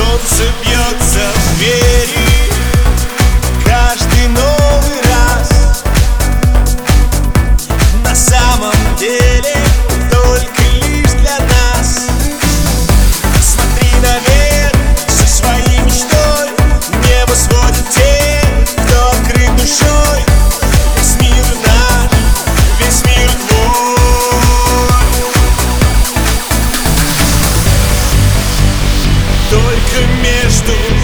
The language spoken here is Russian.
Солнце бьется в двери story